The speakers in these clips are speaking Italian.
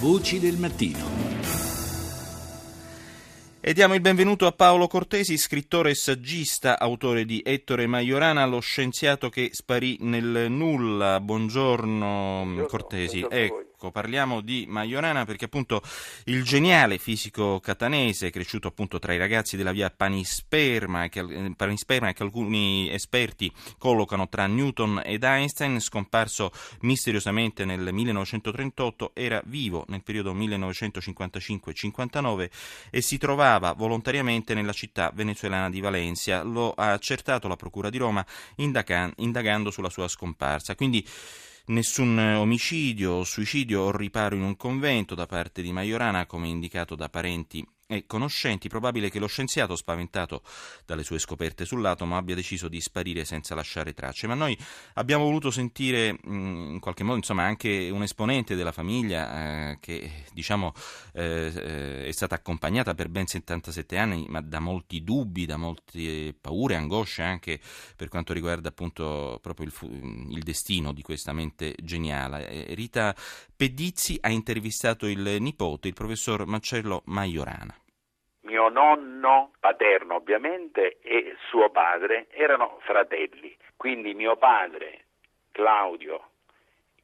Voci del mattino. E diamo il benvenuto a Paolo Cortesi, scrittore e saggista, autore di Ettore Majorana, lo scienziato che sparì nel nulla. Buongiorno, Buongiorno Cortesi. Ecco, Ecco, parliamo di Majorana perché appunto il geniale fisico catanese, cresciuto appunto tra i ragazzi della via Panisperma, che, eh, Panisperma che alcuni esperti collocano tra Newton ed Einstein, scomparso misteriosamente nel 1938, era vivo nel periodo 1955-59 e si trovava volontariamente nella città venezuelana di Valencia. Lo ha accertato la Procura di Roma indagando sulla sua scomparsa. Quindi Nessun omicidio o suicidio o riparo in un convento da parte di Majorana, come indicato da parenti e conoscenti, probabile che lo scienziato, spaventato dalle sue scoperte sull'atomo, abbia deciso di sparire senza lasciare tracce. Ma noi abbiamo voluto sentire mm, in qualche modo insomma, anche un esponente della famiglia eh, che diciamo, eh, è stata accompagnata per ben 77 anni, ma da molti dubbi, da molte paure, angosce anche per quanto riguarda appunto proprio il, il destino di questa mente geniale. Eh, Rita Pedizzi ha intervistato il nipote, il professor Marcello Maiorana nonno paterno ovviamente e suo padre erano fratelli, quindi mio padre Claudio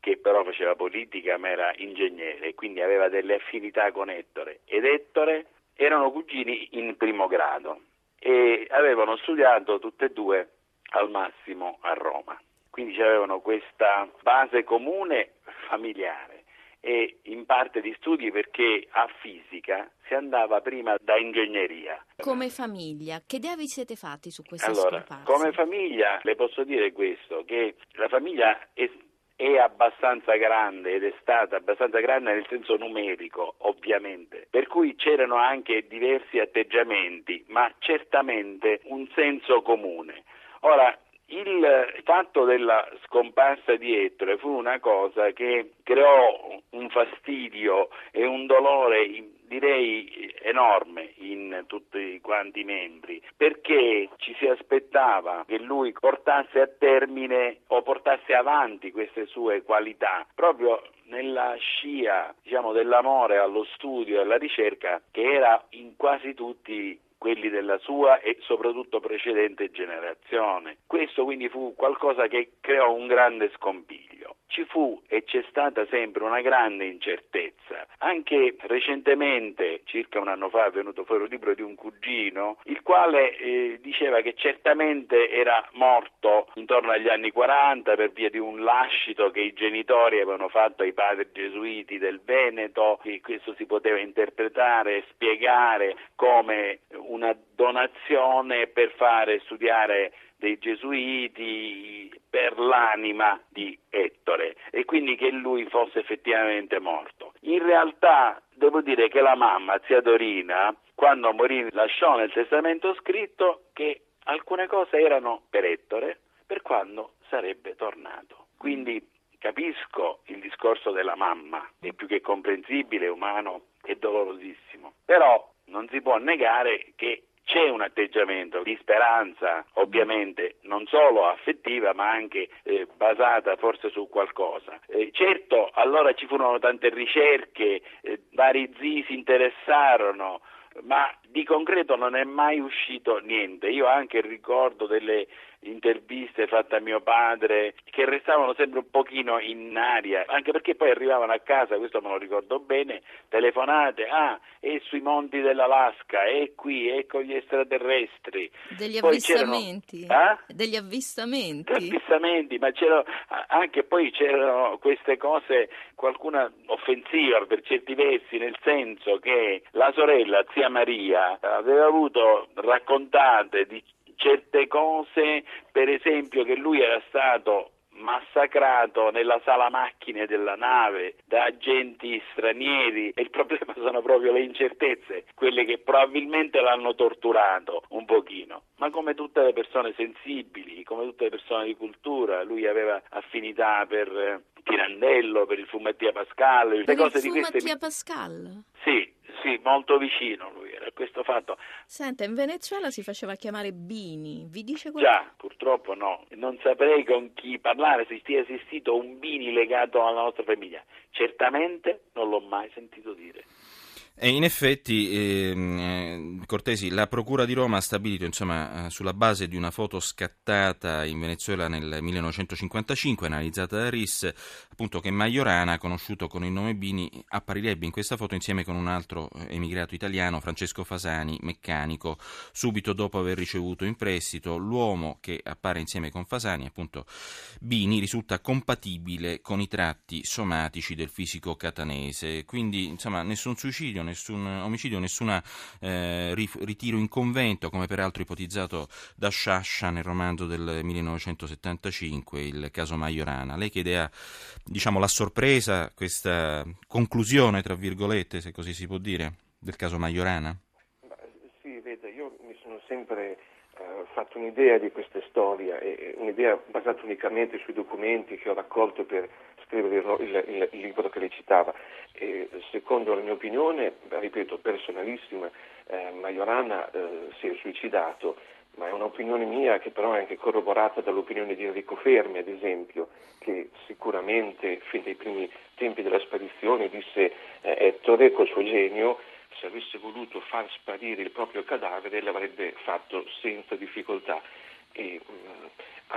che però faceva politica ma era ingegnere quindi aveva delle affinità con Ettore. Ed Ettore erano cugini in primo grado e avevano studiato tutte e due al massimo a Roma. Quindi avevano questa base comune familiare e in parte di studi perché a fisica si andava prima da ingegneria. Come famiglia, che idea vi siete fatti su questa allora, scomparsa? Come famiglia le posso dire questo, che la famiglia è è abbastanza grande ed è stata abbastanza grande nel senso numerico, ovviamente, per cui c'erano anche diversi atteggiamenti, ma certamente un senso comune. Ora, il fatto della scomparsa di Ettore fu una cosa che creò un fastidio e un dolore direi enorme in tutti quanti i membri perché ci si aspettava che lui portasse a termine o portasse avanti queste sue qualità proprio nella scia diciamo, dell'amore allo studio e alla ricerca che era in quasi tutti quelli della sua e soprattutto precedente generazione. Questo quindi fu qualcosa che creò un grande scompiglio. Ci fu e c'è stata sempre una grande incertezza. Anche recentemente, circa un anno fa, è venuto fuori un libro di un cugino, il quale eh, diceva che certamente era morto intorno agli anni 40 per via di un lascito che i genitori avevano fatto ai padri gesuiti del Veneto, e questo si poteva interpretare e spiegare come una donazione per fare studiare dei gesuiti per l'anima di Ettore e quindi che lui fosse effettivamente morto. In realtà devo dire che la mamma, zia Dorina, quando morì lasciò nel testamento scritto che alcune cose erano per Ettore per quando sarebbe tornato. Quindi capisco il discorso della mamma, è più che comprensibile, umano e dolorosissimo, però non si può negare che c'è un atteggiamento di speranza, ovviamente non solo affettiva, ma anche eh, basata forse su qualcosa. Eh, certo, allora ci furono tante ricerche, eh, vari zii si interessarono, ma di concreto non è mai uscito niente. Io anche ricordo delle interviste fatte a mio padre che restavano sempre un pochino in aria, anche perché poi arrivavano a casa, questo me lo ricordo bene, telefonate, ah, è sui monti dell'Alaska, è qui, è con gli extraterrestri. Degli poi avvistamenti. Ah? Degli avvistamenti. Degli avvistamenti, ma c'erano anche poi c'erano queste cose, qualcuna offensiva per certi versi, nel senso che la sorella, zia Maria, aveva avuto raccontate di certe cose, per esempio che lui era stato massacrato nella sala macchine della nave da agenti stranieri e il problema sono proprio le incertezze, quelle che probabilmente l'hanno torturato un pochino. Ma come tutte le persone sensibili, come tutte le persone di cultura, lui aveva affinità per Pirandello, per il fu Mattia Pascal, per le cose di queste Mattia Pascal? Sì, sì, molto vicino lui questo fatto. Senta, in Venezuela si faceva chiamare Bini, vi dice quello? Già, purtroppo no, non saprei con chi parlare se stia esistito un Bini legato alla nostra famiglia. Certamente non l'ho mai sentito dire. E in effetti, ehm, eh, Cortesi, la Procura di Roma ha stabilito, insomma, eh, sulla base di una foto scattata in Venezuela nel 1955, analizzata da RIS, appunto che Majorana, conosciuto con il nome Bini, apparirebbe in questa foto insieme con un altro eh, emigrato italiano, Francesco Fasani, meccanico, subito dopo aver ricevuto in prestito. L'uomo che appare insieme con Fasani, appunto Bini, risulta compatibile con i tratti somatici del fisico catanese. Quindi, insomma, nessun suicidio nessun omicidio, nessun eh, ritiro in convento, come peraltro ipotizzato da Sciascia nel romanzo del 1975, il caso Majorana. Lei che idea, diciamo, la sorpresa, questa conclusione, tra virgolette, se così si può dire, del caso Majorana? Sì, vede, io mi sono sempre eh, fatto un'idea di questa storia, un'idea basata unicamente sui documenti che ho raccolto per scrivere il, il, il libro che lei citava. E, secondo la mia opinione, ripeto, personalissima, eh, Majorana eh, si è suicidato, ma è un'opinione mia che però è anche corroborata dall'opinione di Enrico Fermi, ad esempio, che sicuramente fin dai primi tempi della sparizione disse eh, Ettore col suo genio se avesse voluto far sparire il proprio cadavere l'avrebbe fatto senza difficoltà. E, mh, mm,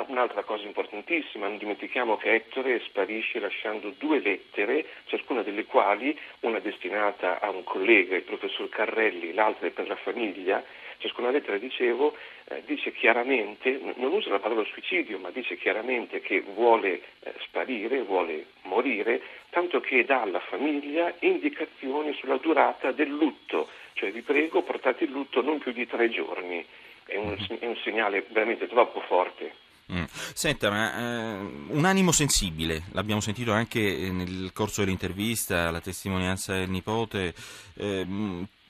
Un'altra cosa importantissima, non dimentichiamo che Ettore sparisce lasciando due lettere, ciascuna delle quali, una destinata a un collega, il professor Carrelli, l'altra è per la famiglia, ciascuna lettera, dicevo, eh, dice chiaramente, non usa la parola suicidio, ma dice chiaramente che vuole eh, sparire, vuole morire, tanto che dà alla famiglia indicazioni sulla durata del lutto, cioè vi prego portate il lutto non più di tre giorni. È un, è un segnale veramente troppo forte. Mm. Senta, ma eh, un animo sensibile, l'abbiamo sentito anche nel corso dell'intervista, la testimonianza del nipote, eh,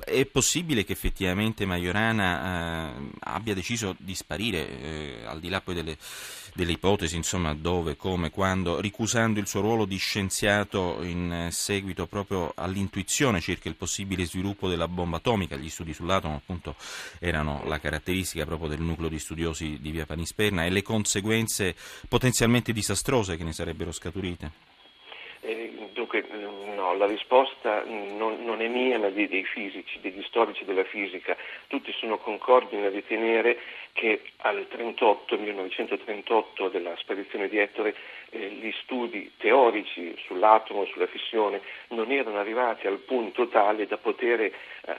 è possibile che effettivamente Majorana eh, abbia deciso di sparire, eh, al di là poi delle, delle, ipotesi, insomma, dove, come, quando, ricusando il suo ruolo di scienziato in seguito proprio all'intuizione circa il possibile sviluppo della bomba atomica. Gli studi sull'atomo, appunto, erano la caratteristica proprio del nucleo di studiosi di via Panisperna e le conseguenze potenzialmente disastrose che ne sarebbero scaturite. Eh, dunque, no, la risposta non, non è mia ma dei, dei, fisici, degli storici della fisica. Tutti sono concordi nel ritenere che al 38, 1938 della spedizione di Ettore eh, gli studi teorici sull'atomo e sulla fissione non erano arrivati al punto tale da poter eh,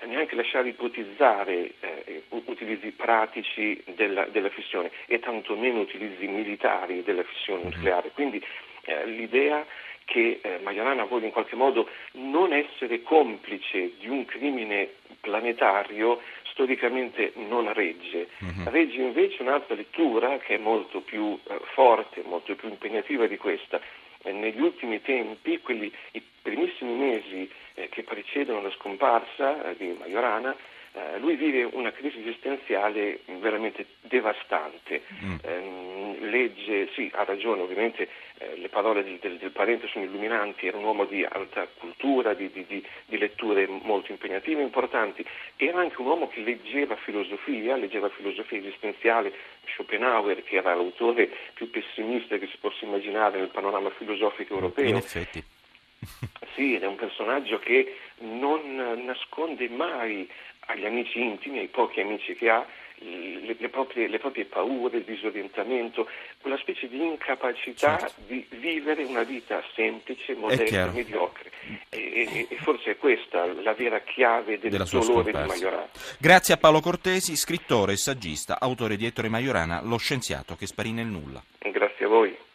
neanche lasciare ipotizzare eh, utilizzi pratici della, della, fissione e tantomeno utilizzi militari della fissione mm-hmm. nucleare. Quindi eh, l'idea che eh, Majorana vuole in qualche modo non essere complice di un crimine planetario storicamente non regge. Uh-huh. Regge invece un'altra lettura che è molto più eh, forte, molto più impegnativa di questa. Eh, negli ultimi tempi, quelli, i primissimi mesi eh, che precedono la scomparsa eh, di Majorana, eh, lui vive una crisi esistenziale veramente devastante. Mm. Eh, legge, sì, ha ragione, ovviamente eh, le parole del, del, del, parente sono illuminanti, era un uomo di alta cultura, di, di, di, di, letture molto impegnative e importanti, era anche un uomo che leggeva filosofia, leggeva filosofia esistenziale, Schopenhauer, che era l'autore più pessimista che si possa immaginare nel panorama filosofico europeo. In effetti. Sì, ed è un personaggio che non nasconde mai agli amici intimi, ai pochi amici che ha, le, le, proprie, le, proprie, paure, il disorientamento, quella specie di incapacità certo. di vivere una vita semplice, modesta, mediocre. E, e, e, forse è questa la vera chiave del dolore di Majorana. Grazie a Paolo Cortesi, scrittore e saggista, autore di Ettore Majorana, lo scienziato che sparì nel nulla. Grazie a voi.